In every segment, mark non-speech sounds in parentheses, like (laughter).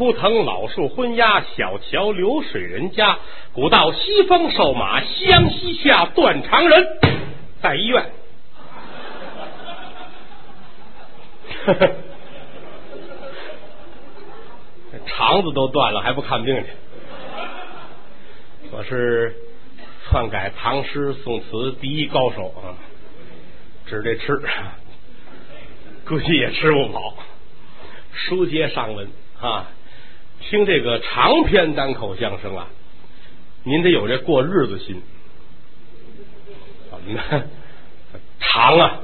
枯藤，老树昏鸦，小桥流水人家。古道西风瘦马，湘西下断肠人，在医院。(laughs) 肠子都断了，还不看病去？我是篡改唐诗宋词第一高手啊！指这吃，(laughs) 估计也吃不饱。书接上文啊，听这个长篇单口相声啊，您得有这过日子心。怎么呢？长啊！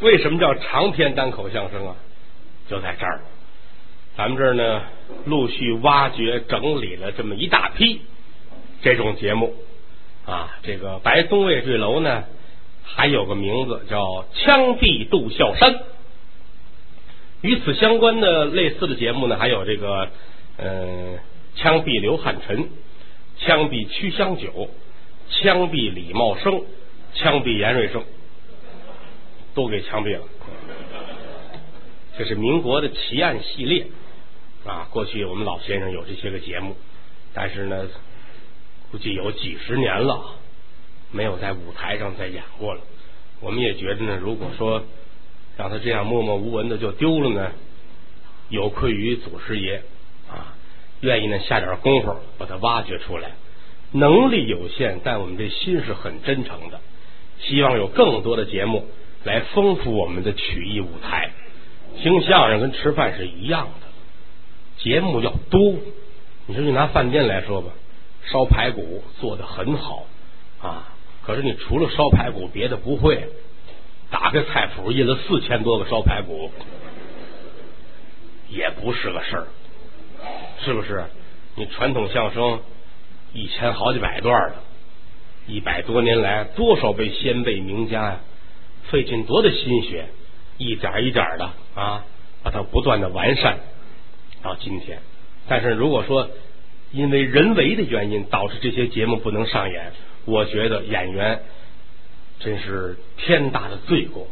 为什么叫长篇单口相声啊？就在这儿，咱们这儿呢，陆续挖掘整理了这么一大批这种节目啊。这个白松卫坠楼呢，还有个名字叫《枪毙杜孝山》。与此相关的类似的节目呢，还有这个嗯，枪毙刘汉臣，枪毙曲香九，枪毙李茂生，枪毙严瑞生，都给枪毙了。这是民国的奇案系列啊！过去我们老先生有这些个节目，但是呢，估计有几十年了，没有在舞台上再演过了。我们也觉得呢，如果说。让他这样默默无闻的就丢了呢，有愧于祖师爷啊！愿意呢下点功夫把它挖掘出来。能力有限，但我们这心是很真诚的，希望有更多的节目来丰富我们的曲艺舞台。听相声跟吃饭是一样的，节目要多。你说就拿饭店来说吧，烧排骨做的很好啊，可是你除了烧排骨，别的不会。打开菜谱，印了四千多个烧排骨，也不是个事儿，是不是？你传统相声一千好几百段的，一百多年来多少位先辈名家呀，费尽多大心血，一点一点的啊，把它不断的完善到今天。但是如果说因为人为的原因导致这些节目不能上演，我觉得演员。真是天大的罪过，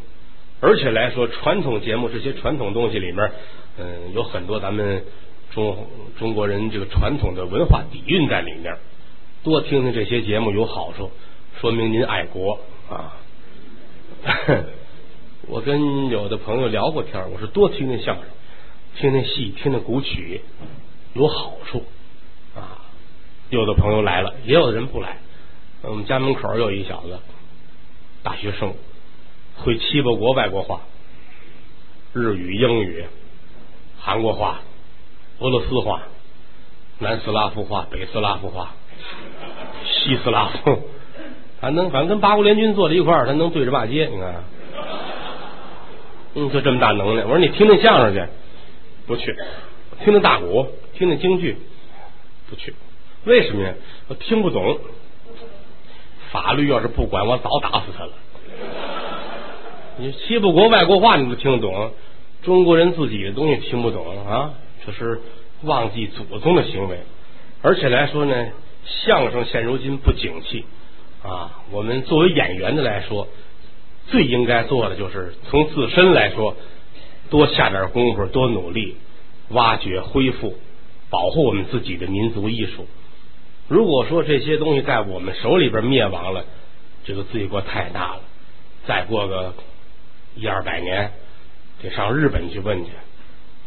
而且来说，传统节目这些传统东西里面，嗯，有很多咱们中中国人这个传统的文化底蕴在里面。多听听这些节目有好处，说明您爱国啊。(laughs) 我跟有的朋友聊过天，我说多听听相声，听听戏，听听古曲，有好处啊。有的朋友来了，也有的人不来。我们家门口有一小子。大学生会七八国外国话，日语、英语、韩国话、俄罗斯话、南斯拉夫话、北斯拉夫话、西斯拉夫，(laughs) 他能反正跟八国联军坐在一块儿，他能对着骂街。你看，嗯，就这么大能耐。我说你听听相声去，不去；听听大鼓，听听京剧，不去。为什么呀？我听不懂。法律要是不管我，早打死他了。你七八国外国话你都听得懂，中国人自己的东西听不懂啊？这是忘记祖宗的行为。而且来说呢，相声现如今不景气啊。我们作为演员的来说，最应该做的就是从自身来说，多下点功夫，多努力，挖掘、恢复、保护我们自己的民族艺术。如果说这些东西在我们手里边灭亡了，这个罪过太大了。再过个一二百年，得上日本去问去。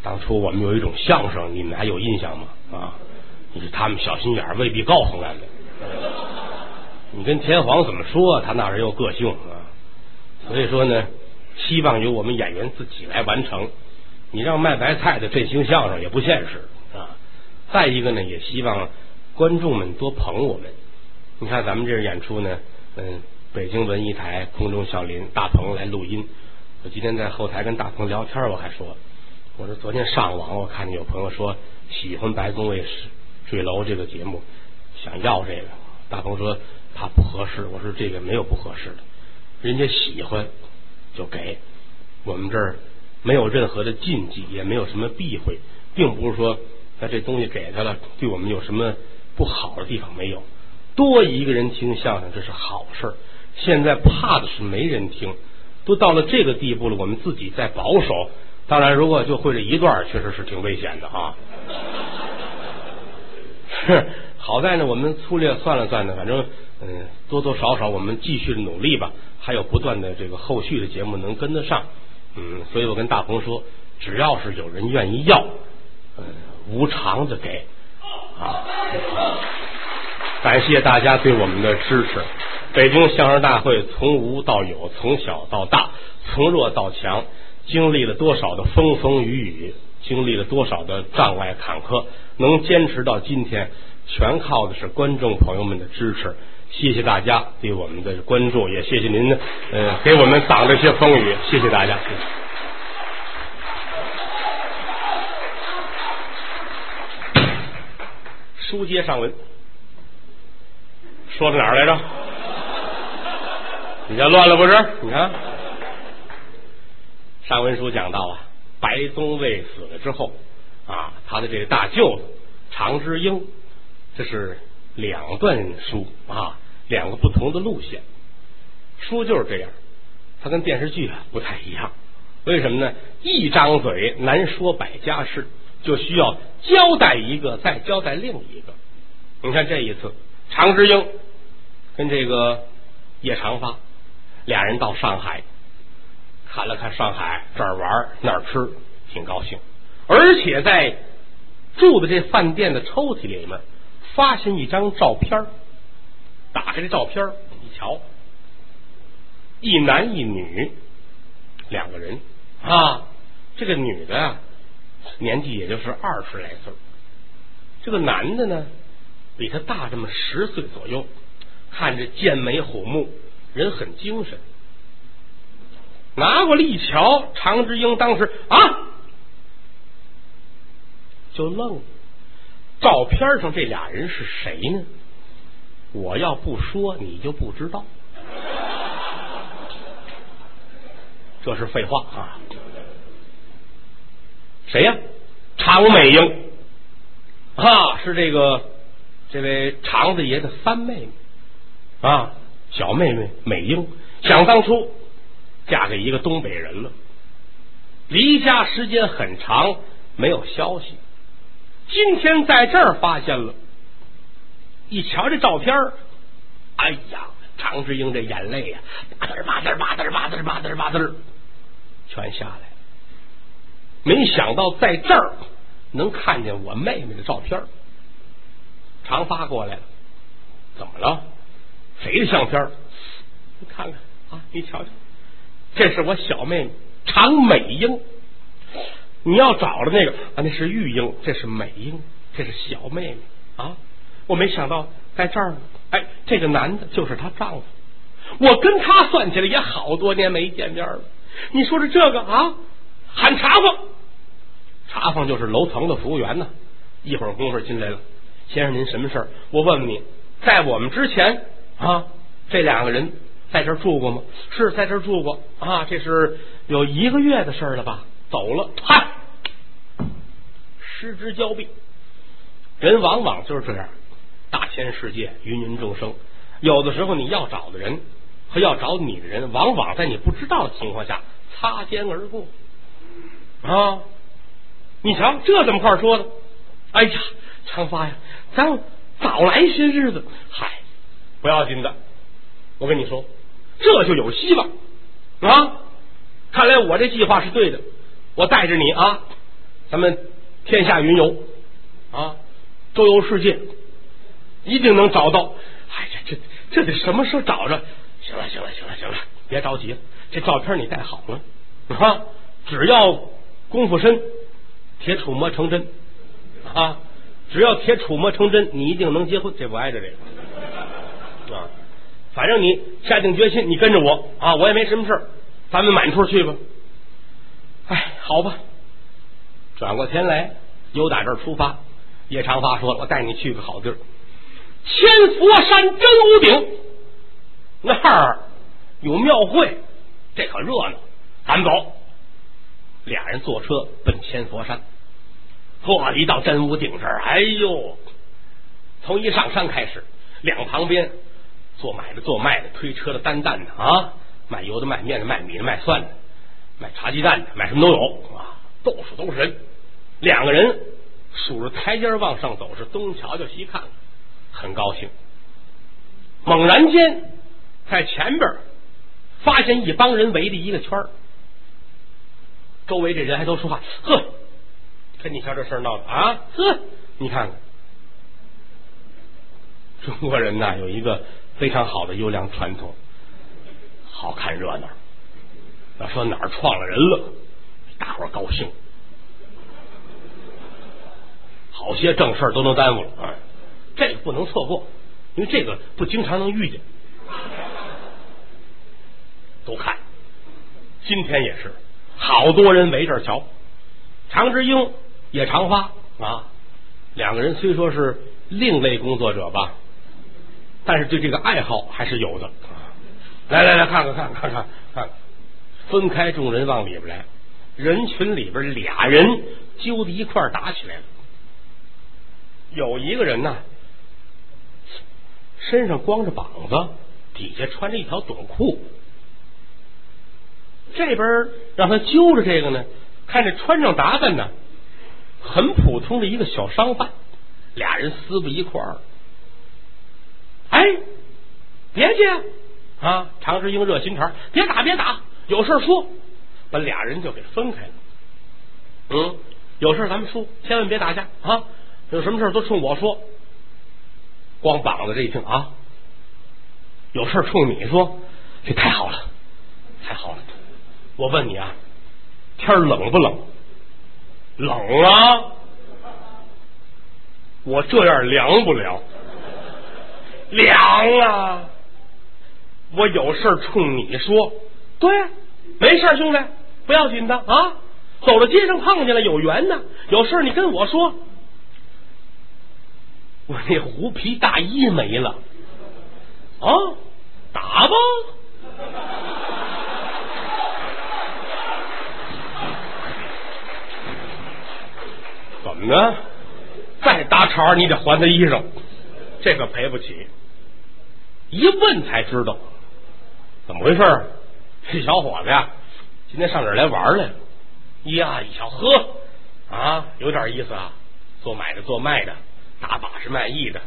当初我们有一种相声，你们还有印象吗？啊，你他们小心眼，未必告诉俺们。你跟天皇怎么说？他那人有个性啊。所以说呢，希望由我们演员自己来完成。你让卖白菜的振兴相声也不现实啊。再一个呢，也希望。观众们多捧我们，你看咱们这演出呢，嗯，北京文艺台空中小林大鹏来录音。我今天在后台跟大鹏聊天，我还说，我说昨天上网我看见有朋友说喜欢白宗卫坠楼这个节目，想要这个。大鹏说他不合适，我说这个没有不合适的，人家喜欢就给。我们这儿没有任何的禁忌，也没有什么避讳，并不是说那这东西给他了，对我们有什么。不好的地方没有，多一个人听相声这是好事。现在怕的是没人听，都到了这个地步了，我们自己再保守，当然，如果就会这一段，确实是挺危险的啊。是，(laughs) 好在呢，我们粗略算了算呢，反正嗯，多多少少我们继续努力吧，还有不断的这个后续的节目能跟得上。嗯，所以我跟大鹏说，只要是有人愿意要，嗯，无偿的给啊。感谢大家对我们的支持。北京相声大会从无到有，从小到大，从弱到强，经历了多少的风风雨雨，经历了多少的障碍坎坷，能坚持到今天，全靠的是观众朋友们的支持。谢谢大家对我们的关注，也谢谢您呃给我们挡这些风雨。谢谢大家。书接上文。说到哪儿来着？你这乱了不是？你看，上文书讲到啊，白宗卫死了之后啊，他的这个大舅子常之英，这是两段书啊，两个不同的路线。书就是这样，它跟电视剧啊不太一样。为什么呢？一张嘴难说百家事，就需要交代一个，再交代另一个。你看这一次，常之英。跟这个叶长发俩人到上海看了看上海这儿玩那儿吃，挺高兴。而且在住的这饭店的抽屉里面发现一张照片，打开这照片一瞧，一男一女两个人啊。这个女的啊年纪也就是二十来岁，这个男的呢比他大这么十岁左右。看着剑眉虎目，人很精神。拿过来一瞧，常之英当时啊，就愣了。照片上这俩人是谁呢？我要不说，你就不知道。(laughs) 这是废话啊！谁呀？常美英啊，是这个这位常子爷的三妹妹。啊，小妹妹美英，想当初嫁给一个东北人了，离家时间很长，没有消息。今天在这儿发现了，一瞧这照片哎呀，常志英这眼泪呀，吧嗒吧嗒吧嗒吧嗒吧嗒吧嗒，全下来。没想到在这儿能看见我妹妹的照片常发过来了，怎么了？谁的相片？你看看啊，你瞧瞧，这是我小妹妹常美英。你要找的那个啊，那是玉英，这是美英，这是小妹妹啊。我没想到在这儿呢。哎，这个男的就是她丈夫。我跟他算起来也好多年没见面了。你说的这个啊，喊茶房，茶房就是楼层的服务员呢。一会儿功夫进来了，先生您什么事儿？我问问你，在我们之前。啊，这两个人在这住过吗？是在这住过啊，这是有一个月的事了吧？走了，嗨，失之交臂。人往往就是这样，大千世界，芸芸众生，有的时候你要找的人和要找你的人，往往在你不知道的情况下擦肩而过啊。你瞧，这怎么话说的？哎呀，长发呀，咱早来些日子，嗨。不要紧的，我跟你说，这就有希望啊！看来我这计划是对的，我带着你啊，咱们天下云游啊，周游世界，一定能找到。哎呀，这这得什么时候找着？行了，行了，行了，行了，别着急，这照片你带好了啊！只要功夫深，铁杵磨成针啊！只要铁杵磨成针，你一定能结婚。这不挨着这个。啊，反正你下定决心，你跟着我啊，我也没什么事儿咱们满处去吧。哎，好吧。转过天来，由打这儿出发。叶长发说了：“我带你去个好地儿，千佛山真武顶，那儿有庙会，这可热闹。咱们走。”俩人坐车奔千佛山，坐一到真武顶这儿，哎呦，从一上山开始，两旁边。做买的、做卖的、推车的、担担的啊，卖油的、卖面的、卖米的、卖蒜的、卖茶鸡蛋的，卖什么都有啊。到处都是人。两个人数着台阶往上走，是东瞧瞧西看看，很高兴。猛然间，在前边发现一帮人围着一个圈儿，周围这人还都说话：“呵，看你瞧这事儿闹的啊！呵，你看看，中国人呐，有一个非常好的优良传统，好看热闹。要说哪儿撞了人了，大伙儿高兴。”好些正事儿都能耽误了，啊，这个不能错过，因为这个不经常能遇见。都看，今天也是，好多人围这瞧。常之英、野长发啊，两个人虽说是另类工作者吧，但是对这个爱好还是有的。来来来看看看看看看，分开众人往里边来，人群里边俩人揪在一块打起来了。有一个人呢，身上光着膀子，底下穿着一条短裤。这边让他揪着这个呢，看着穿上打扮呢，很普通的一个小商贩。俩人撕不一块儿。哎，别介啊！常志英热心肠，别打别打，有事说，把俩人就给分开了。嗯，有事咱们说，千万别打架啊！有什么事都冲我说，光膀子这一听啊，有事冲你说，这太好了，太好了！我问你啊，天冷不冷？冷啊！我这样凉不了？凉啊！我有事冲你说，对，没事兄弟，不要紧的啊。走到街上碰见了，有缘呢，有事你跟我说。我那狐皮大衣没了啊！打吧！怎么呢？再搭茬你得还他衣裳，这个赔不起。一问才知道怎么回事。这小伙子呀，今天上这儿来玩来了。呀，一瞧，呵啊，有点意思啊，做买的，做卖的。打把式卖艺的，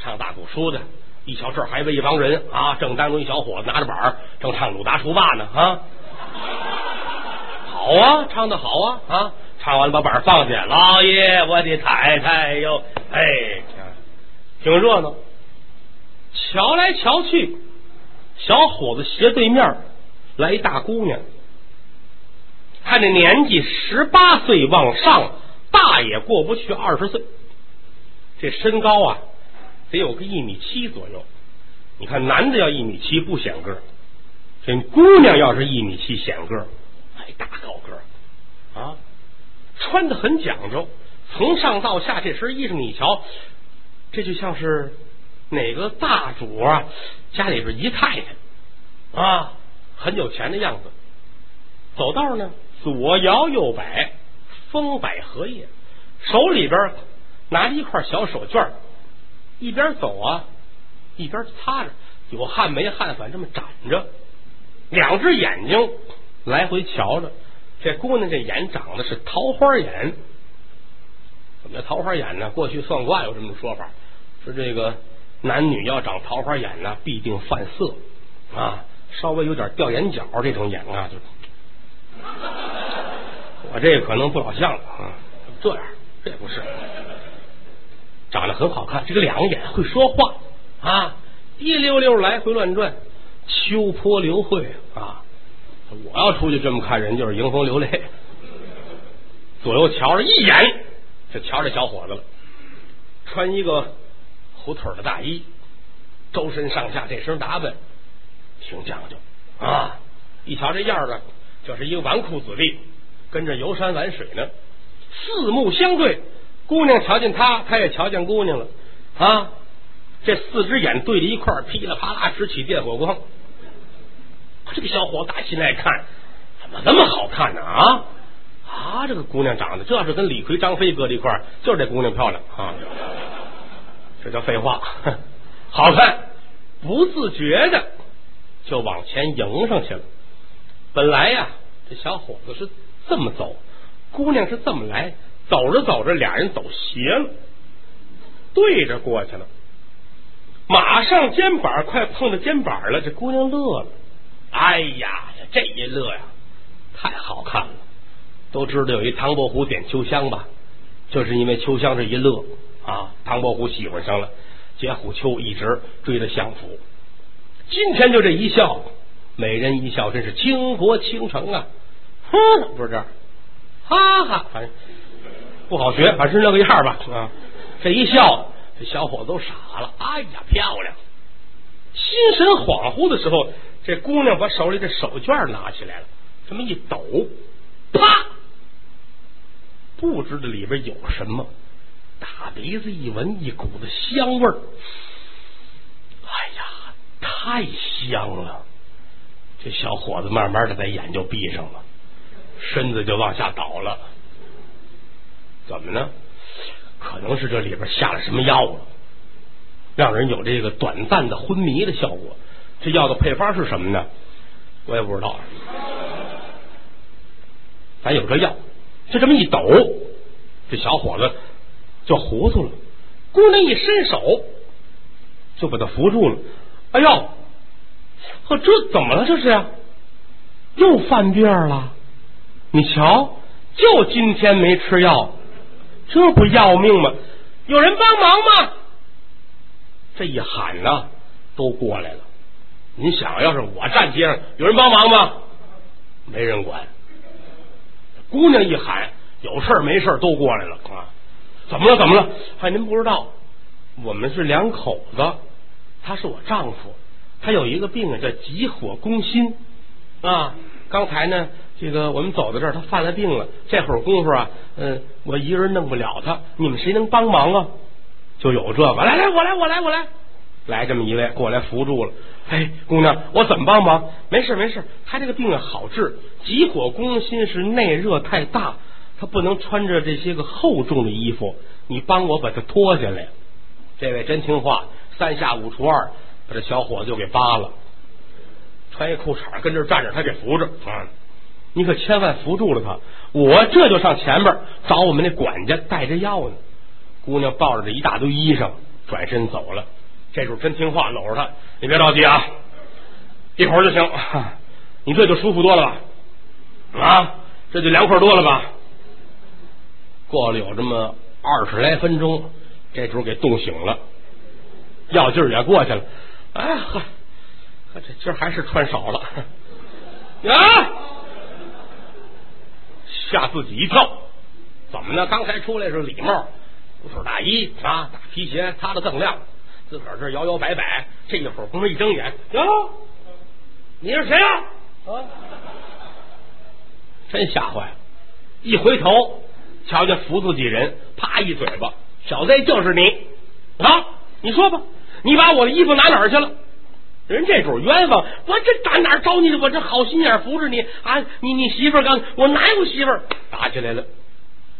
唱大鼓书的，一瞧这儿还围一帮人啊！正当中一小伙子拿着板，正唱鲁达除霸呢啊！(laughs) 好啊，唱的好啊啊！唱完了把板放下，老爷我的太太哟，哎，挺热闹。瞧来瞧去，小伙子斜对面来一大姑娘，看这年纪十八岁往上，大也过不去二十岁。这身高啊，得有个一米七左右。你看，男的要一米七不显个，这姑娘要是一米七显个儿，还大高个啊！穿的很讲究，从上到下这身衣裳你瞧，这就像是哪个大主啊家里边姨太太啊，很有钱的样子。走道呢，左摇右摆，风摆荷叶，手里边。拿着一块小手绢一边走啊，一边擦着，有汗没汗，反正这么展着，两只眼睛来回瞧着。这姑娘这眼长的是桃花眼，怎么叫桃花眼呢？过去算卦有这么说法，说这个男女要长桃花眼呢，必定犯色啊，稍微有点掉眼角这种眼啊，就我这可能不老像了啊，这样这不是。长得很好看，这个两眼会说话啊，滴溜溜来回乱转，秋波流慧啊！我要出去这么看人，就是迎风流泪。左右瞧着一眼，就瞧这小伙子了，穿一个虎腿的大衣，周身上下这身打扮挺讲究啊！一瞧这样子，就是一个纨绔子弟，跟着游山玩水呢，四目相对。姑娘瞧见他，他也瞧见姑娘了啊！这四只眼对着一块，噼里啪啦直起电火光。这个小伙打心爱看，怎么这么好看呢？啊啊！这个姑娘长得，这要是跟李逵、张飞搁在一块儿，就是这姑娘漂亮啊！这叫废话，好看，不自觉的就往前迎上去了。本来呀，这小伙子是这么走。姑娘是这么来，走着走着，俩人走斜了，对着过去了，马上肩膀快碰到肩膀了，这姑娘乐了，哎呀，这一乐呀，太好看了。都知道有一唐伯虎点秋香吧？就是因为秋香这一乐啊，唐伯虎喜欢上了，解虎丘一直追到相府。今天就这一笑，美人一笑，真是倾国倾城啊！哼，不是这儿，哈哈，反正不好学，反正那个样吧啊。这一笑，这小伙子都傻了。哎呀，漂亮！心神恍惚的时候，这姑娘把手里的手绢拿起来了，这么一抖，啪！不知道里边有什么，大鼻子一闻，一股子香味儿。哎呀，太香了！这小伙子慢慢的把眼就闭上了，身子就往下倒了。怎么呢？可能是这里边下了什么药了，让人有这个短暂的昏迷的效果。这药的配方是什么呢？我也不知道。咱有这药。就这么一抖，这小伙子就糊涂了。姑娘一伸手，就把他扶住了。哎呦，呵，这怎么了？这是，又犯病了。你瞧，就今天没吃药，这不要命吗？有人帮忙吗？这一喊呢，都过来了。你想要是我站街上，有人帮忙吗？没人管。姑娘一喊，有事没事都过来了啊！怎么了？怎么了？哎，您不知道，我们是两口子，他是我丈夫，他有一个病啊，叫急火攻心啊。刚才呢，这个我们走到这儿，他犯了病了。这会儿功夫啊，嗯，我一个人弄不了他，你们谁能帮忙啊？就有这个，来来，我来，我来，我来，来这么一位过来扶住了。哎，姑娘，我怎么帮忙？没事没事，他这个病啊好治。急火攻心是内热太大，他不能穿着这些个厚重的衣服。你帮我把他脱下来。这位真听话，三下五除二把这小伙子就给扒了，穿一裤衩跟这站着，他给扶着啊。你可千万扶住了他，我这就上前边找我们那管家带着药呢。姑娘抱着这一大堆衣裳，转身走了。这时候真听话，搂着他，你别着急啊，一会儿就行。(laughs) 你这就舒服多了吧？啊，这就凉快多了吧？过了有这么二十来分钟，这时候给冻醒了，药劲儿也过去了。哎呵，这今儿还是穿少了 (laughs) 啊！吓自己一跳，怎么呢？刚才出来是礼帽、不腿大衣啊，大皮鞋擦的锃亮。自个儿这摇摇摆摆，这一会儿功夫一睁眼，哟，你是谁啊？啊，(laughs) 真吓坏了！一回头，瞧见扶自己人，啪一嘴巴，小子就是你啊！你说吧，你把我的衣服拿哪儿去了？人这主冤枉，我这打哪找你？我这好心眼扶着你啊！你你媳妇儿刚，我哪有媳妇儿？打起来了，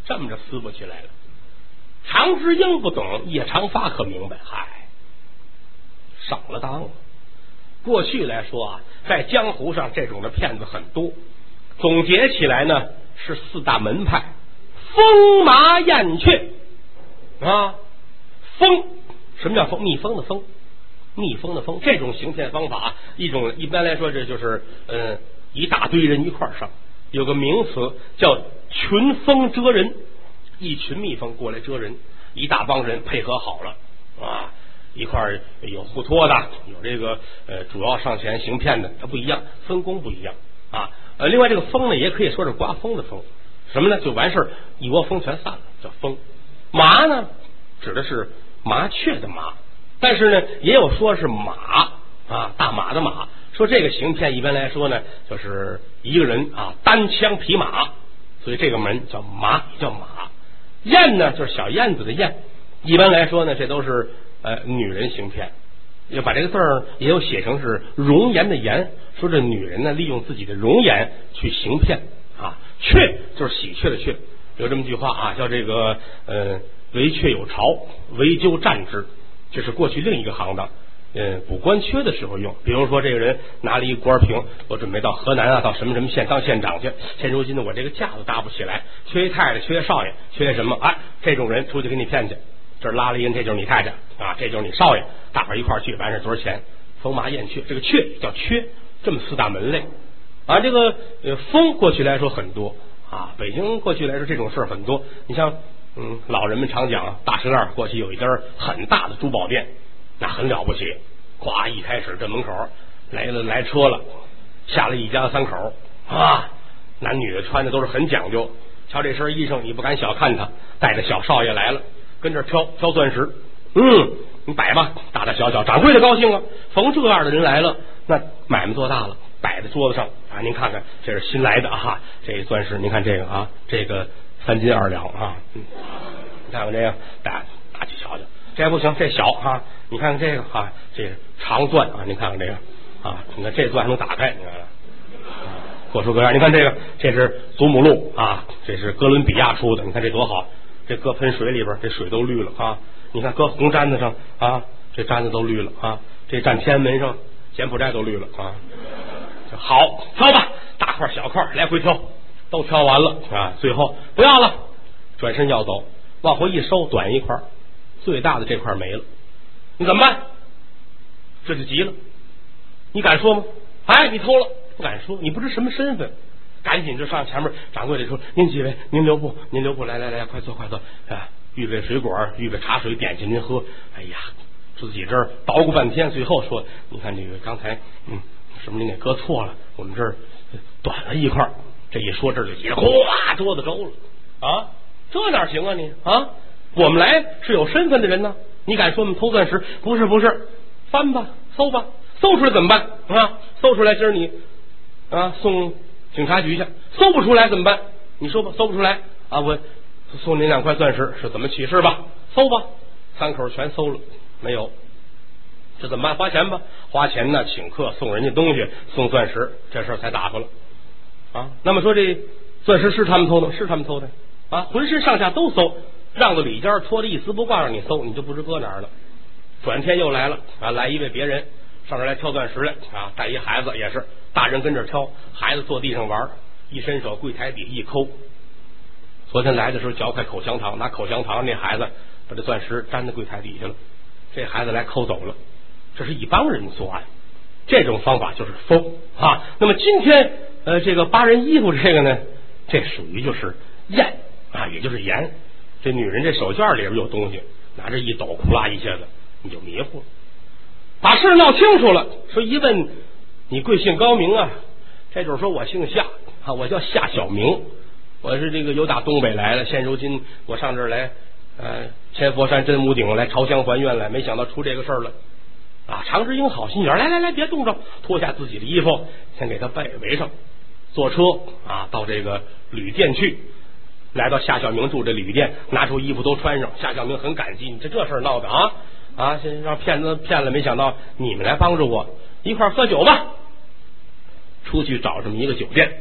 这么着撕不起来了。常之英不懂，叶长发可明白。嗨。上了当了。过去来说啊，在江湖上这种的骗子很多。总结起来呢，是四大门派：风麻燕雀啊，蜂什么叫蜂？蜜蜂的蜂，蜜蜂的蜂。这种行骗方法，一种一般来说，这就是嗯，一大堆人一块上，有个名词叫群蜂蛰人，一群蜜蜂过来蛰人，一大帮人配合好了啊。一块有互托的，有这个呃，主要上前行骗的，它不一样，分工不一样啊。呃，另外这个风呢，也可以说是刮风的风，什么呢？就完事儿，一窝蜂全散了，叫风。麻呢，指的是麻雀的麻，但是呢，也有说是马啊，大马的马。说这个行骗一般来说呢，就是一个人啊，单枪匹马，所以这个门叫麻，叫马。燕呢，就是小燕子的燕。一般来说呢，这都是。呃，女人行骗，要把这个字儿也有写成是容颜的颜，说这女人呢利用自己的容颜去行骗啊。雀就是喜鹊的雀，有这么句话啊，叫这个呃，为雀有巢，为鸠占之。这是过去另一个行当，嗯补官缺的时候用。比如说这个人拿了一官凭，我准备到河南啊，到什么什么县当县长去。现如今呢，我这个架子搭不起来，缺一太太，缺一少爷，缺什么？哎，这种人出去给你骗去。这拉了一人，这就是你太太啊，这就是你少爷，大伙一块去，完事多少钱？风马燕雀，这个雀叫缺，这么四大门类啊。这个呃，风过去来说很多啊，北京过去来说这种事儿很多。你像嗯，老人们常讲，大石栏过去有一家很大的珠宝店，那很了不起。咵，一开始这门口来了来车了，下来一家三口啊，男女的穿的都是很讲究。瞧这身衣裳，你不敢小看他，带着小少爷来了，跟这挑挑钻石，嗯。你摆吧，大大小小，掌柜的高兴了！逢这样的人来了，那买卖做大了，摆在桌子上啊！您看看，这是新来的啊！这钻石，您看这个啊，这个三斤二两啊！你看看这个，大大去瞧瞧，这不行，这小啊！你看看这个啊，这长钻啊！您看看这个啊，你看这钻还能打开，你看，各式各样。你看这个，这是祖母绿啊，这是哥伦比亚出的，你看这多好！这搁喷水里边，这水都绿了啊！你看，搁红毡子上啊，这毡子都绿了啊。这站天安门上，柬埔寨都绿了啊。好，挑吧，大块小块来回挑，都挑完了啊。最后不要了，转身要走，往回一收，短一块，最大的这块没了，你怎么办？这就急了，你敢说吗？哎，你偷了，不敢说，你不知什么身份，赶紧就上前面，掌柜的说：“您几位？您留步，您留步，来来来，快坐快坐啊。”预备水果，预备茶水，点心您喝。哎呀，自己这儿捣鼓半天，最后说：“你看这个刚才，嗯，是不是您给搁错了？我们这儿短了一块。”这一说，这就急了，哗，桌子周了啊！这哪行啊你啊？我们来是有身份的人呢，你敢说我们偷钻石？不是不是，翻吧，搜吧，搜出来怎么办啊？搜出来今儿你啊送警察局去，搜不出来怎么办？你说吧，搜不出来啊我。送您两块钻石是怎么起事吧？搜吧，三口全搜了，没有，这怎么办？花钱吧，花钱呢，请客送人家东西，送钻石，这事儿才打发了啊。那么说这钻石是他们偷的，是他们偷的啊，浑身上下都搜，让到里间脱的一丝不挂，让你搜，你就不知搁哪儿了。转天又来了啊，来一位别人上这来挑钻石来啊，带一孩子也是，大人跟这挑，孩子坐地上玩，一伸手柜台底一抠。昨天来的时候嚼块口香糖，拿口香糖那孩子把这钻石粘在柜台底下了，这孩子来抠走了。这是一帮人作案，这种方法就是疯啊。那么今天呃，这个扒人衣服这个呢，这属于就是验啊，也就是盐。这女人这手绢里边有东西，拿着一抖，呼啦一下子你就迷糊了。把事闹清楚了，说一问你贵姓高明啊？这就是说我姓夏啊，我叫夏小明。我是这个由打东北来的，现如今我上这儿来，呃，千佛山真武顶来朝香还愿来，没想到出这个事儿了啊！常之英好心眼，来来来，别动着，脱下自己的衣服，先给他围围上，坐车啊，到这个旅店去，来到夏小明住这旅店，拿出衣服都穿上。夏小明很感激，你这这事闹的啊啊！先让骗子骗了，没想到你们来帮助我，一块儿喝酒吧。出去找这么一个酒店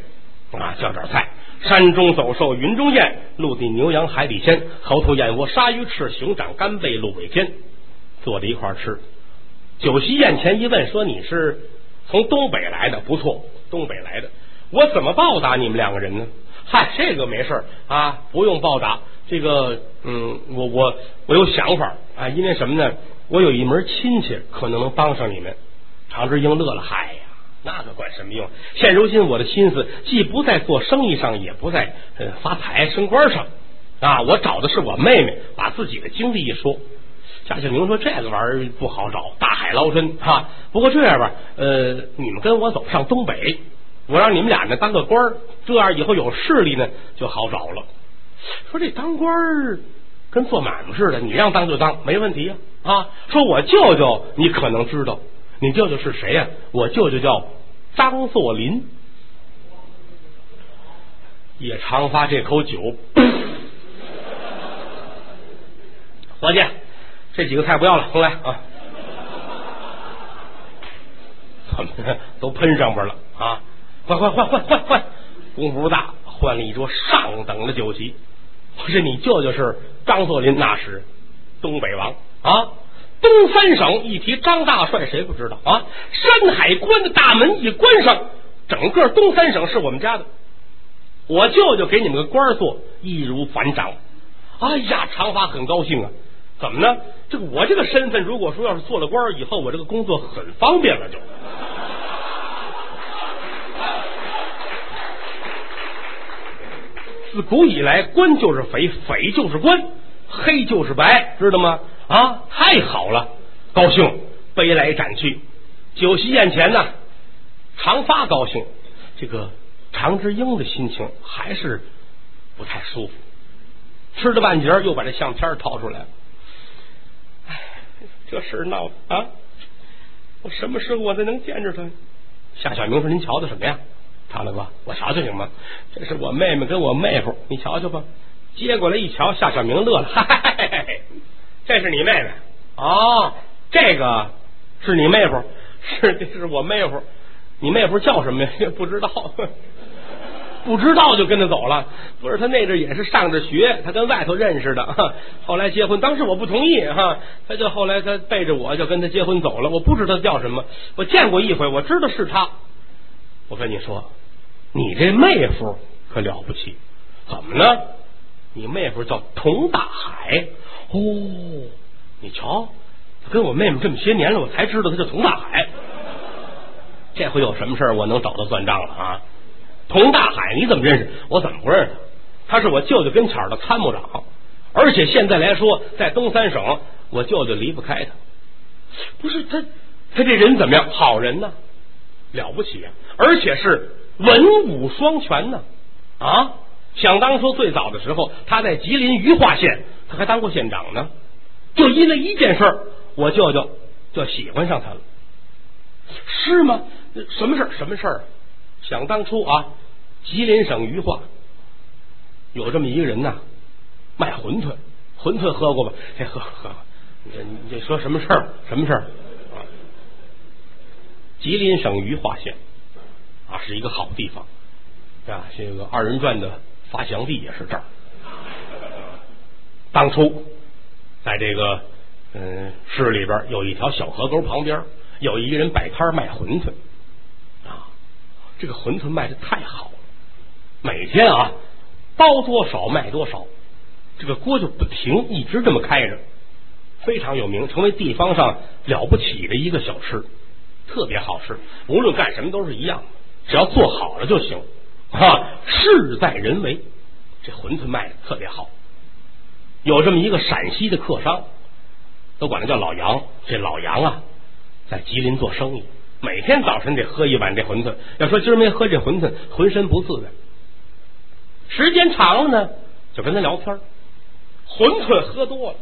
啊，叫点菜。山中走兽，云中雁，陆地牛羊，海底鲜，猴头燕窝，鲨鱼翅，熊掌，干贝，鹿尾尖，坐在一块吃。酒席宴前一问，说你是从东北来的，不错，东北来的。我怎么报答你们两个人呢？嗨，这个没事啊，不用报答。这个，嗯，我我我有想法啊，因为什么呢？我有一门亲戚，可能能帮上你们。常之英乐了，嗨呀。那个管什么用？现如今我的心思既不在做生意上，也不在呃发财升官上啊！我找的是我妹妹，把自己的经历一说。夏庆明说：“这个玩意儿不好找，大海捞针哈。不过这样吧，呃，你们跟我走上东北，我让你们俩呢当个官儿，这样以后有势力呢就好找了。”说这当官儿跟做买卖似的，你让当就当，没问题呀啊！说我舅舅，你可能知道。你舅舅是谁呀？我舅舅叫张作霖，也常发这口酒。(coughs) 伙计，这几个菜不要了，重来啊！(laughs) 怎么都喷上边了啊？换换换换换换，功夫不大，换了一桌上等的酒席。不是你舅舅是张作霖，那是东北王啊！东三省一提张大帅，谁不知道啊？山海关的大门一关上，整个东三省是我们家的。我舅舅给你们个官做，易如反掌。哎呀，长发很高兴啊！怎么呢？这个我这个身份，如果说要是做了官以后，我这个工作很方便了，就。自古以来，官就是匪，匪就是官，黑就是白，知道吗？啊，太好了，高兴，杯来盏去，酒席宴前呢，常发高兴，这个常之英的心情还是不太舒服。吃着半截又把这相片掏出来了。哎，这事闹的啊！我什么时候我才能见着他？夏小明说：“您瞧的什么呀？”长大哥，我瞧瞧行吗？这是我妹妹跟我妹夫，你瞧瞧吧。接过来一瞧，夏小明乐了，这是你妹妹哦，这个是你妹夫，是是我妹夫。你妹夫叫什么呀？(laughs) 不知道，不知道就跟他走了。不是他那阵也是上着学，他跟外头认识的，后来结婚，当时我不同意哈，他就后来他背着我就跟他结婚走了。我不知道他叫什么，我见过一回，我知道是他。我跟你说。你这妹夫可了不起，怎么呢？你妹夫叫佟大海哦，你瞧，跟我妹妹这么些年了，我才知道他叫佟大海。这回有什么事儿，我能找他算账了啊？佟大海，你怎么认识？我怎么不认识他？他是我舅舅跟前的参谋长，而且现在来说，在东三省，我舅舅离不开他。不是他，他这人怎么样？好人呢，了不起啊！而且是。文武双全呢啊！想当初最早的时候，他在吉林余化县，他还当过县长呢。就因为一件事儿，我舅舅就喜欢上他了。是吗？什么事儿什么事儿？想当初啊，吉林省余化有这么一个人呐，卖馄饨，馄饨喝过吧？哎，喝喝。你你这说什么事儿？什么事儿？吉林省余化县。啊，是一个好地方，啊，这个二人转的发祥地也是这儿。当初在这个嗯市里边有一条小河沟旁边有一个人摆摊卖馄饨啊，这个馄饨卖的太好了，每天啊包多少卖多少，这个锅就不停，一直这么开着，非常有名，成为地方上了不起的一个小吃，特别好吃，无论干什么都是一样的。只要做好了就行啊！事在人为，这馄饨卖的特别好。有这么一个陕西的客商，都管他叫老杨。这老杨啊，在吉林做生意，每天早晨得喝一碗这馄饨。要说今儿没喝这馄饨，浑身不自在。时间长了呢，就跟他聊天。馄饨喝多了，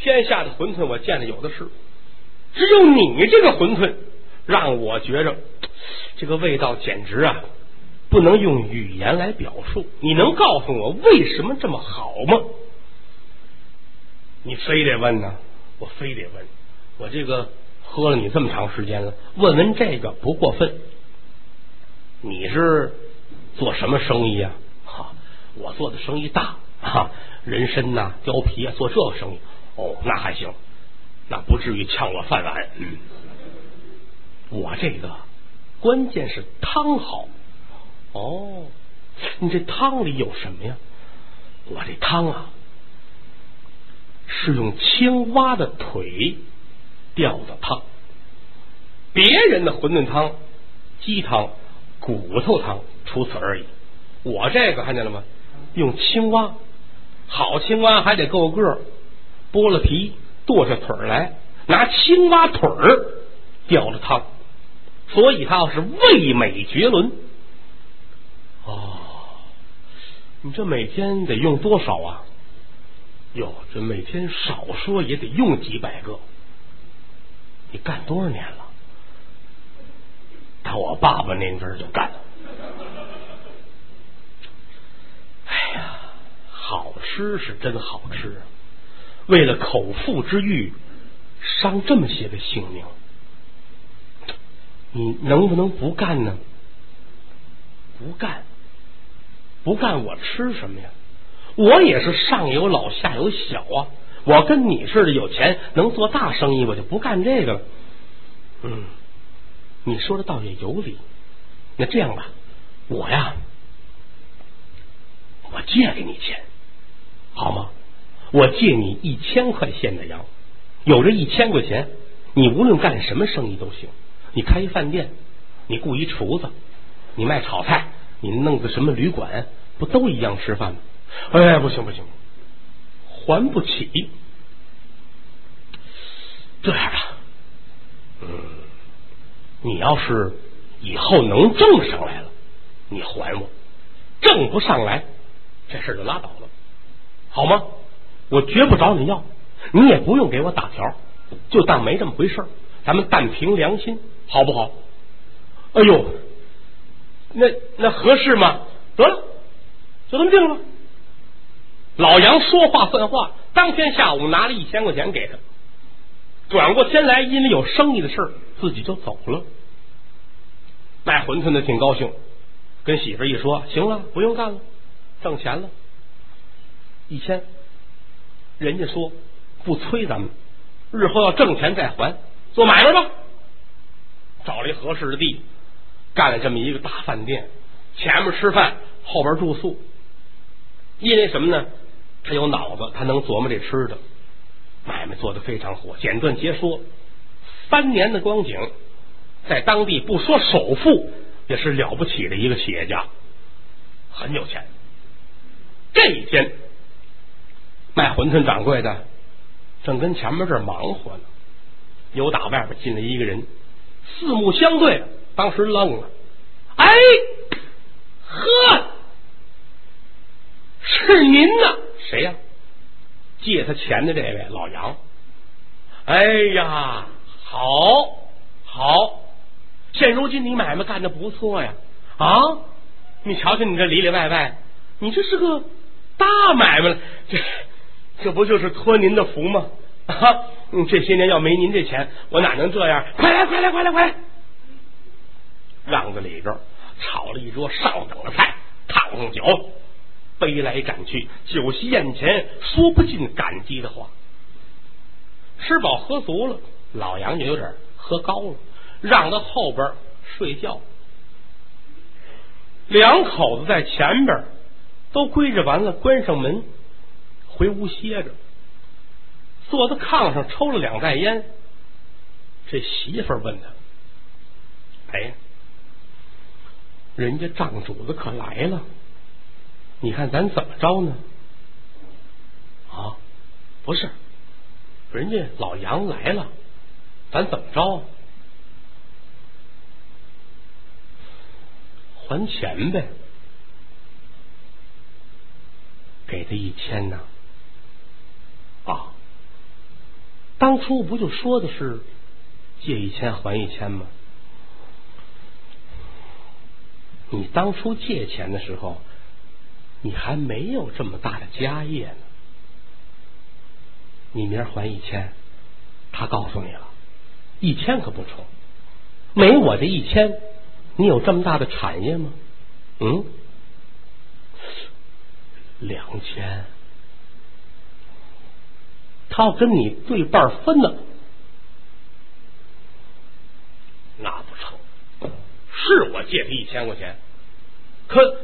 天下的馄饨我见的有的是，只有你这个馄饨让我觉着。这个味道简直啊，不能用语言来表述。你能告诉我为什么这么好吗？你非得问呢，我非得问。我这个喝了你这么长时间了，问问这个不过分。你是做什么生意啊？哈，我做的生意大啊，人参呐、貂皮啊，做这个生意。哦，那还行，那不至于抢我饭碗。嗯，我这个。关键是汤好哦，你这汤里有什么呀？我这汤啊，是用青蛙的腿吊的汤。别人的馄饨汤、鸡汤、骨头汤，除此而已。我这个看见了吗？用青蛙，好青蛙还得够个儿，剥了皮，剁下腿来，拿青蛙腿儿吊着汤。所以它要是味美绝伦哦，你这每天得用多少啊？哟，这每天少说也得用几百个。你干多少年了？到我爸爸那阵儿就干。哎呀，好吃是真好吃，为了口腹之欲，伤这么些个性命。你能不能不干呢？不干，不干，我吃什么呀？我也是上有老下有小啊！我跟你似的有钱，能做大生意，我就不干这个了。嗯，你说的倒也有理。那这样吧，我呀，我借给你钱，好吗？我借你一千块现的洋，有这一千块钱，你无论干什么生意都行。你开一饭店，你雇一厨子，你卖炒菜，你弄个什么旅馆，不都一样吃饭吗？哎，不行不行，还不起。这样吧，嗯，你要是以后能挣上来了，你还我；挣不上来，这事就拉倒了，好吗？我绝不找你要，你也不用给我打条，就当没这么回事咱们但凭良心，好不好？哎呦，那那合适吗？得了，就这么定了。老杨说话算话，当天下午拿了一千块钱给他，转过天来，因为有生意的事儿自己就走了。卖馄饨的挺高兴，跟媳妇一说，行了，不用干了，挣钱了，一千。人家说不催咱们，日后要挣钱再还，做买卖吧。找了一合适的地，干了这么一个大饭店，前面吃饭，后边住宿。因为什么呢？他有脑子，他能琢磨这吃的，买卖做的非常火。简短截说，三年的光景，在当地不说首富，也是了不起的一个企业家，很有钱。这一天。卖馄饨掌柜的正跟前面这忙活呢，有打外边进来一个人，四目相对，当时愣了。哎，呵，是您呐？谁呀？借他钱的这位老杨。哎呀，好，好，现如今你买卖干的不错呀！啊，你瞧瞧你这里里外外，你这是个大买卖了，这。这不就是托您的福吗？啊，这些年要没您这钱，我哪能这样？快来，快来，快来，快来！让子里边炒了一桌上等的菜，烫上酒，杯来盏去，酒席宴前，说不尽感激的话。吃饱喝足了，老杨就有点喝高了，让到后边睡觉。两口子在前边都归置完了，关上门。回屋歇着，坐在炕上抽了两袋烟。这媳妇问他：“哎呀，人家账主子可来了，你看咱怎么着呢？”啊，不是，人家老杨来了，咱怎么着？还钱呗，给他一千呢。啊，当初不就说的是借一千还一千吗？你当初借钱的时候，你还没有这么大的家业呢。你明儿还一千，他告诉你了，一千可不成，没我这一千，你有这么大的产业吗？嗯，两千。他要跟你对半分呢，那不成？是我借他一千块钱，可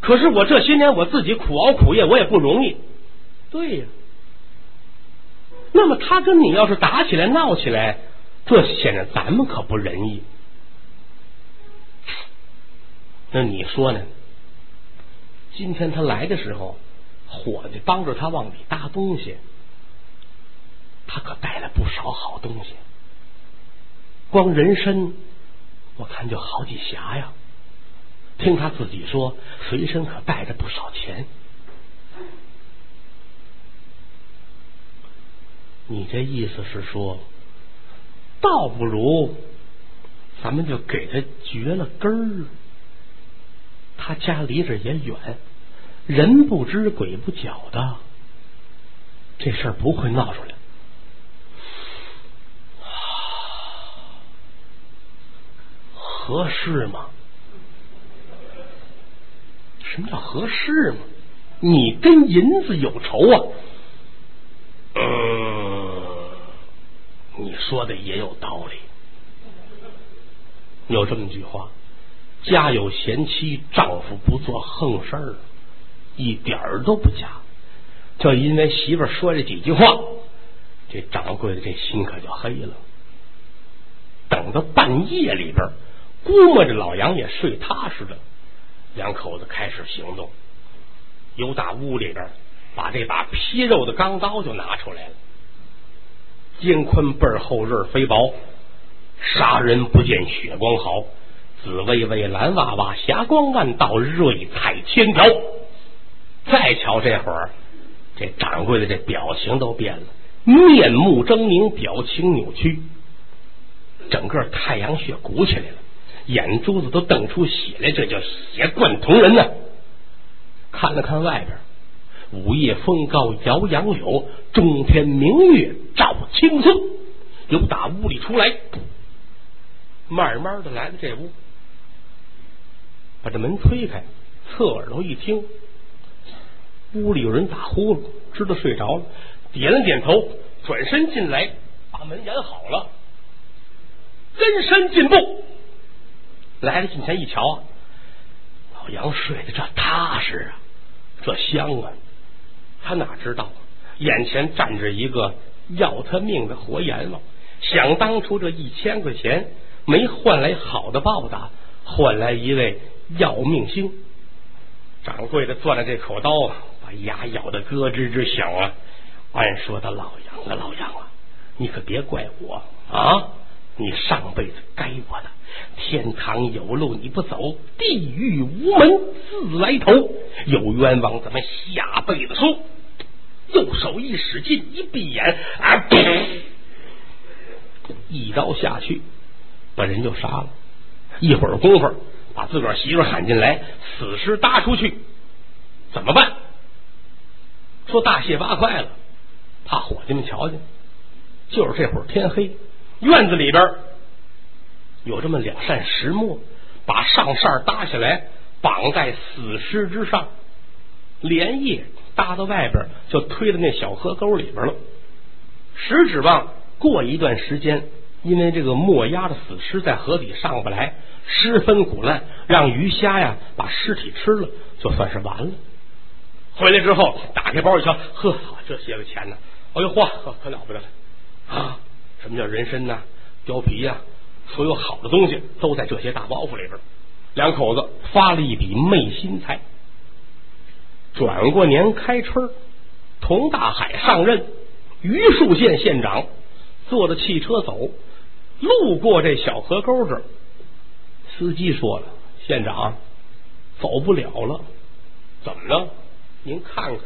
可是我这些年我自己苦熬苦业，我也不容易。对呀，那么他跟你要是打起来闹起来，这显得咱们可不仁义。那你说呢？今天他来的时候，伙计帮着他往里搭东西。他可带了不少好东西，光人参我看就好几匣呀。听他自己说，随身可带着不少钱。你这意思是说，倒不如咱们就给他绝了根儿。他家离这也远，人不知鬼不觉的，这事儿不会闹出来。合适吗？什么叫合适吗？你跟银子有仇啊？嗯，你说的也有道理。有这么句话：家有贤妻，丈夫不做横事儿，一点儿都不假。就因为媳妇说这几句话，这掌柜的这心可就黑了。等到半夜里边，估摸着老杨也睡踏实了，两口子开始行动。由打屋里边把这把劈肉的钢刀就拿出来了。肩宽背厚刃肥薄，杀人不见血光毫，紫薇薇蓝娃娃霞光万道，瑞彩千条。再瞧这会儿，这掌柜的这表情都变了，面目狰狞，表情扭曲，整个太阳穴鼓起来了，眼珠子都瞪出血来，这叫血贯瞳人呢。看了看外边。午夜风高摇杨柳，中天明月照青松。由打屋里出来，慢慢的来到这屋，把这门推开，侧耳朵一听，屋里有人打呼噜，知道睡着了，点了点头，转身进来，把门掩好了，跟身进步，来了近前一瞧，老杨睡得这踏实啊，这香啊。他哪知道，眼前站着一个要他命的活阎王。想当初这一千块钱没换来好的报答，换来一位要命星。掌柜的攥着这口刀，把牙咬得咯吱吱响啊！按说的老杨啊，老杨啊，你可别怪我啊！你上辈子该我的，天堂有路你不走，地狱无门自来投。有冤枉咱们下辈子说。右手一使劲，一闭眼，啊！一刀下去，把人就杀了。一会儿功夫，把自个儿媳妇喊进来，死尸搭出去，怎么办？说大卸八块了，怕伙计们瞧见。就是这会儿天黑，院子里边有这么两扇石磨，把上扇搭下来，绑在死尸之上，连夜。搭到外边，就推到那小河沟里边了。实指望过一段时间，因为这个没压的死尸在河底上不来，尸分骨烂，让鱼虾呀把尸体吃了，就算是完了。回来之后，打开包一瞧，呵，这些个钱呢？哎呦，嚯，可了不得了啊！什么叫人参呐、貂皮呀？所有好的东西都在这些大包袱里边。两口子发了一笔昧心财。转过年开春，佟大海上任榆树县县长，坐着汽车走，路过这小河沟这儿，司机说了：“县长走不了了，怎么了？您看看。”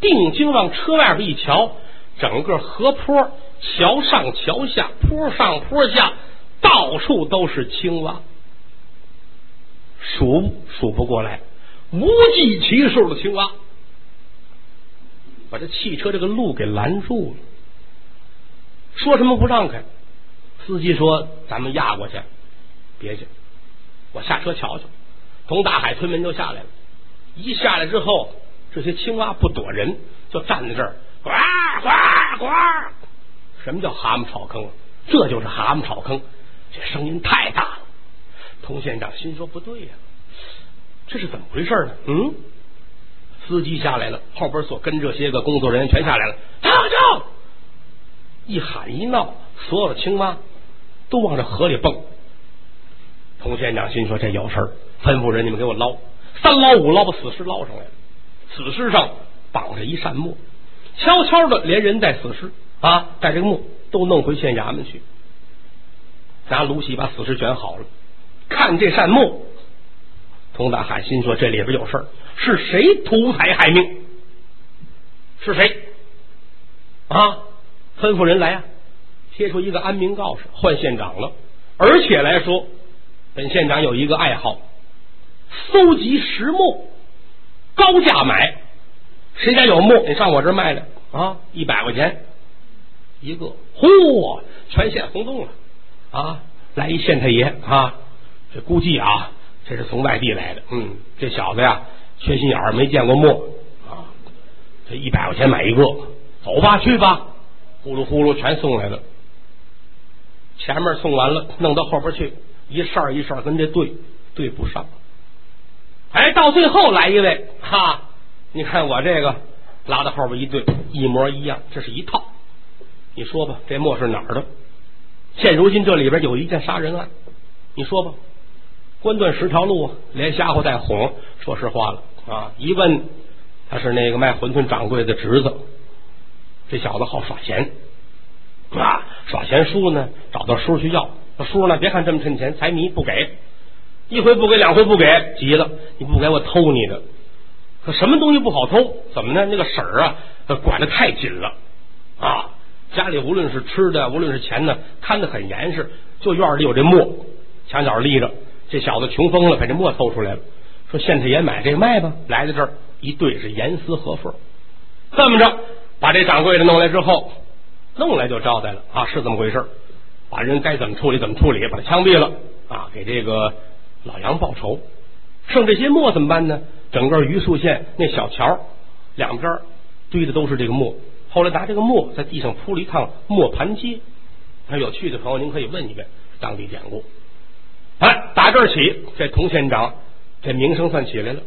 定睛往车外边一瞧，整个河坡，桥上桥下，坡上坡下，到处都是青蛙，数数不过来。无计其数的青蛙，把这汽车这个路给拦住了。说什么不让开？司机说：“咱们压过去，别去，我下车瞧瞧。”从大海推门就下来了。一下来之后，这些青蛙不躲人，就站在这儿，呱呱呱。什么叫蛤蟆草坑？这就是蛤蟆草坑，这声音太大了。童县长心说：“不对呀。”这是怎么回事呢？嗯，司机下来了，后边所跟这些个工作人员全下来了。救救！一喊一闹，所有的青蛙都往这河里蹦。童县长心说这有事儿，吩咐人你们给我捞，三捞五捞把死尸捞上来了。死尸上绑着一扇木，悄悄的连人带死尸啊，带这个木都弄回县衙门去，拿芦席把死尸卷好了。看这扇木。佟大海心说：“这里边有事儿，是谁图财害命？是谁？啊！吩咐人来啊，贴出一个安民告示，换县长了。而且来说，本县长有一个爱好，搜集石墨，高价买。谁家有墓，你上我这儿卖来啊！一百块钱一个，嚯，全县轰动了啊！来一县太爷啊，这估计啊。”这是从外地来的，嗯，这小子呀，缺心眼儿，没见过墨啊，这一百块钱买一个，走吧，去吧，呼噜呼噜全送来了。前面送完了，弄到后边去，一扇一扇跟这对对不上。哎，到最后来一位，哈，你看我这个拉到后边一对，一模一样，这是一套。你说吧，这墨是哪儿的？现如今这里边有一件杀人案，你说吧，关断十条路，连瞎话带哄。说实话了啊，一问他是那个卖馄饨掌柜的侄子，这小子好耍钱啊，耍钱叔呢，找到叔去要，叔呢，别看这么趁钱，财迷不给，一回不给，两回不给，急了，你不给我偷你的。可什么东西不好偷？怎么呢？那个婶儿啊，管的太紧了啊。家里无论是吃的，无论是钱呢，看得很严实。就院里有这墨，墙角立着。这小子穷疯了，把这墨偷出来了，说县太爷买这个卖吧。来到这儿一对是严丝合缝，这么着把这掌柜的弄来之后，弄来就招待了啊，是这么回事把人该怎么处理怎么处理，把他枪毙了啊，给这个老杨报仇。剩这些墨怎么办呢？整个榆树县那小桥两边堆的都是这个墨。后来拿这个墨在地上铺了一趟磨盘街，那有趣的朋友您可以问一问当地典故。哎，打这儿起，这童县长这名声算起来了。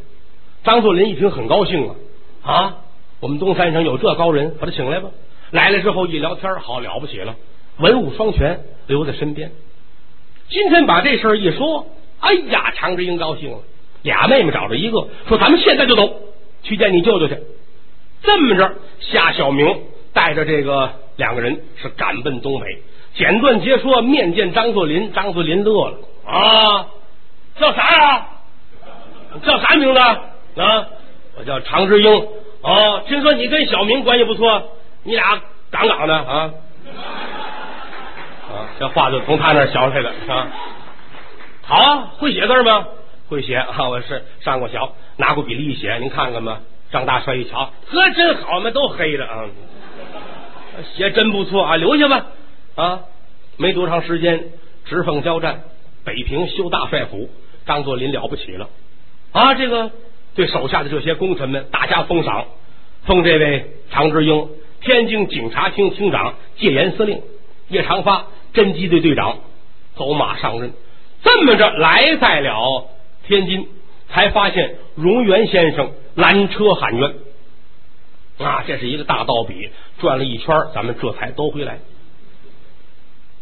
张作霖一听很高兴啊啊！我们东三省有这高人，把他请来吧。来了之后一聊天，好了不起了，文武双全留在身边。今天把这事儿一说，哎呀，常志英高兴了，俩妹妹找着一个，说咱们现在就走去见你舅舅去。这么着，夏小明带着这个两个人是赶奔东北，简短截说面见张作霖。张作霖乐了啊，叫啥呀？叫啥名字啊？我叫常之英。啊，听说你跟小明关系不错，你俩杠杠的啊？啊，这话就从他那学来的啊。好啊，会写字吗？会写啊，我是上过学，拿过笔一写，您看看吧。张大帅一瞧，呵，真好嘛，都黑的啊！鞋真不错啊，留下吧啊！没多长时间，直奉交战，北平修大帅府，张作霖了不起了啊！这个对手下的这些功臣们大加封赏，封这位常之英天津警察厅厅长、戒严司令，叶长发侦缉队队长，走马上任。这么着来在了天津，才发现荣源先生。拦车喊冤啊！这是一个大道比，转了一圈，咱们这才都回来。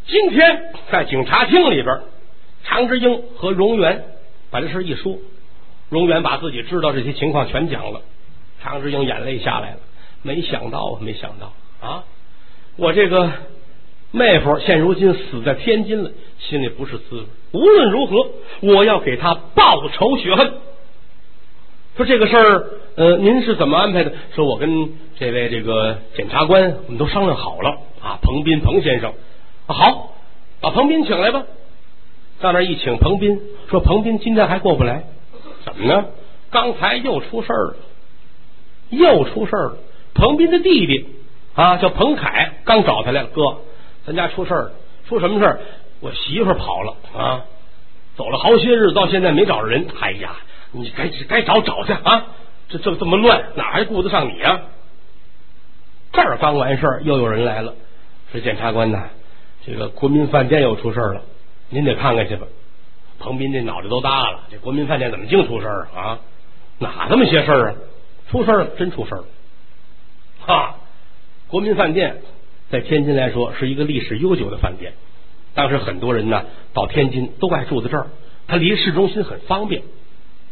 今天在警察厅里边，常之英和荣源把这事一说，荣源把自己知道这些情况全讲了。常之英眼泪下来了，没想到啊，没想到啊！我这个妹夫现如今死在天津了，心里不是滋味。无论如何，我要给他报仇雪恨。说这个事儿，呃，您是怎么安排的？说我跟这位这个检察官，我们都商量好了啊。彭斌，彭先生，好，把彭斌请来吧。到那一请彭斌，说彭斌今天还过不来，怎么呢？刚才又出事儿了，又出事儿了。彭斌的弟弟啊，叫彭凯，刚找他来了，哥，咱家出事儿了，出什么事儿？我媳妇跑了啊，走了好些日子，到现在没找着人。哎呀！你该该找找去啊！这这这么乱，哪还顾得上你啊？这儿刚完事儿，又有人来了，说检察官呐，这个国民饭店又出事了，您得看看去吧。彭斌这脑袋都大了，这国民饭店怎么净出事儿啊？哪这么些事儿啊？出事儿了，真出事儿了！哈，国民饭店在天津来说是一个历史悠久的饭店，当时很多人呢到天津都爱住在这儿，它离市中心很方便。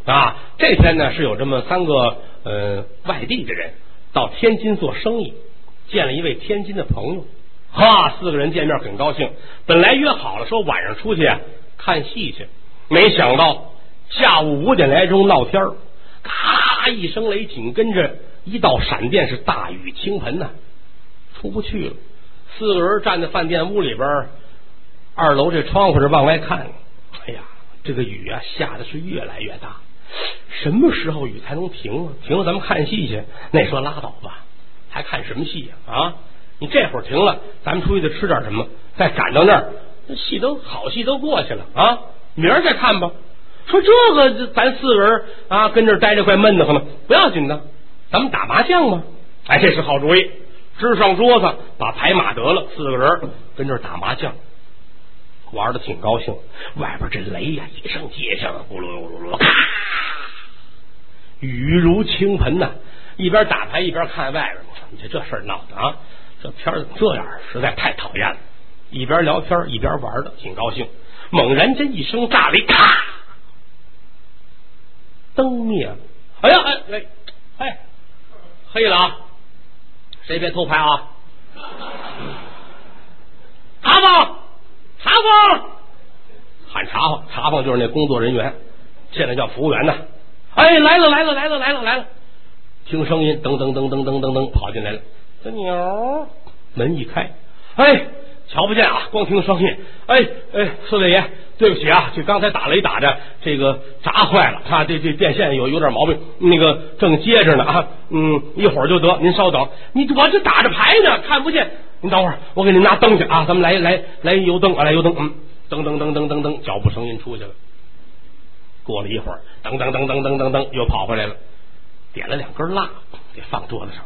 啊，这天呢是有这么三个呃外地的人到天津做生意，见了一位天津的朋友，哈，四个人见面很高兴，本来约好了说晚上出去看戏去，没想到下午五点来钟闹天儿，咔一声雷，紧跟着一道闪电，是大雨倾盆呐，出不去了。四个人站在饭店屋里边，二楼这窗户这往外看，哎呀，这个雨啊下的是越来越大。什么时候雨才能停啊？停了，咱们看戏去。那说拉倒吧，还看什么戏呀？啊，你这会儿停了，咱们出去再吃点什么，再赶到那儿，那戏都好戏都过去了啊，明儿再看吧。说这个，咱四个人啊，跟这儿待着怪闷得慌的，不要紧的，咱们打麻将吧。哎，这是好主意，支上桌子，把牌码得了，四个人跟这儿打麻将。玩的挺高兴。外边这雷呀，一声接一声，咕噜噜噜噜，咔，雨如倾盆呐！一边打牌一边看外边，你这这事闹的啊！这天怎么这样？实在太讨厌了。一边聊天一边玩的挺高兴。猛然间一声炸雷，咔，灯灭了。哎呀，哎哎哎，黑了啊！谁别偷拍啊！茶房，茶房，喊茶房，茶房就是那工作人员，现在叫服务员呢。哎，来了来了来了来了来了！听声音，噔噔噔噔噔噔噔，跑进来了。这鸟门一开，哎。瞧不见啊，光听声音。哎哎，四位爷，对不起啊，这刚才打雷打的，这个闸坏了啊，这这电线有有点毛病，那个正接着呢啊，嗯，一会儿就得，您稍等。你我这打着牌呢，看不见。您等会儿，我给您拿灯去啊，咱们来来来油灯啊，来油灯。嗯，噔噔噔噔噔噔，脚步声音出去了。过了一会儿，噔噔噔噔噔噔噔，又跑回来了，点了两根蜡，给放桌子上。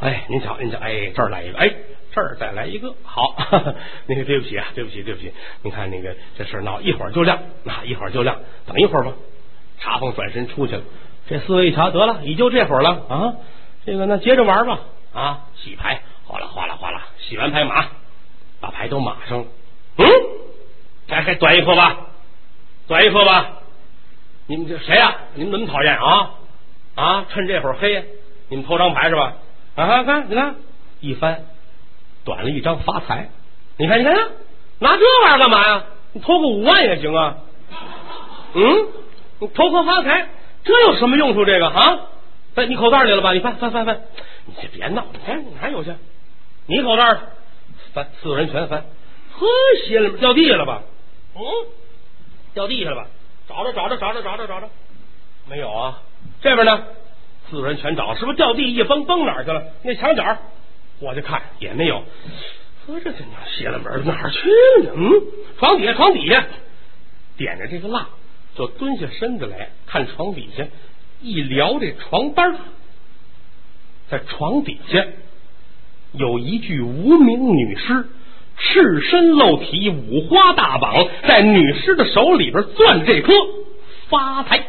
哎，您瞧，您瞧，哎，这儿来一个，哎。这儿再来一个，好，(laughs) 那个对不起啊，对不起，对不起，你看那个这事闹一会儿就亮，那一会儿就亮，等一会儿吧。茶房转身出去了，这四位一瞧，得了，也就这会儿了啊，这个那接着玩吧啊，洗牌，哗啦哗啦哗啦，洗完牌马，把牌都码上了。嗯，还还端一副吧，端一副吧。你们这谁呀？你们怎么讨厌啊？啊，趁这会儿黑，你们偷张牌是吧？啊，看，你看，一翻。短了一张发财，你看，你看，拿这玩意儿干嘛呀？你偷个五万也行啊。嗯，你偷个发财，这有什么用处？这个啊，在你口袋里了吧？你翻翻翻翻，你先别闹，你看哪有去？你口袋翻，四个人全翻，呵，鞋里面掉地下了吧？嗯，掉地下了吧？找着找着找着找着找着，没有啊？这边呢？四个人全找，是不是掉地一崩崩哪去了？那墙角。我就看也没有，说这这娘邪了门哪儿去了呢？嗯，床底下，床底下点着这个蜡，就蹲下身子来看床底下，一撩这床单在床底下有一具无名女尸，赤身露体，五花大绑，在女尸的手里边攥这颗发财。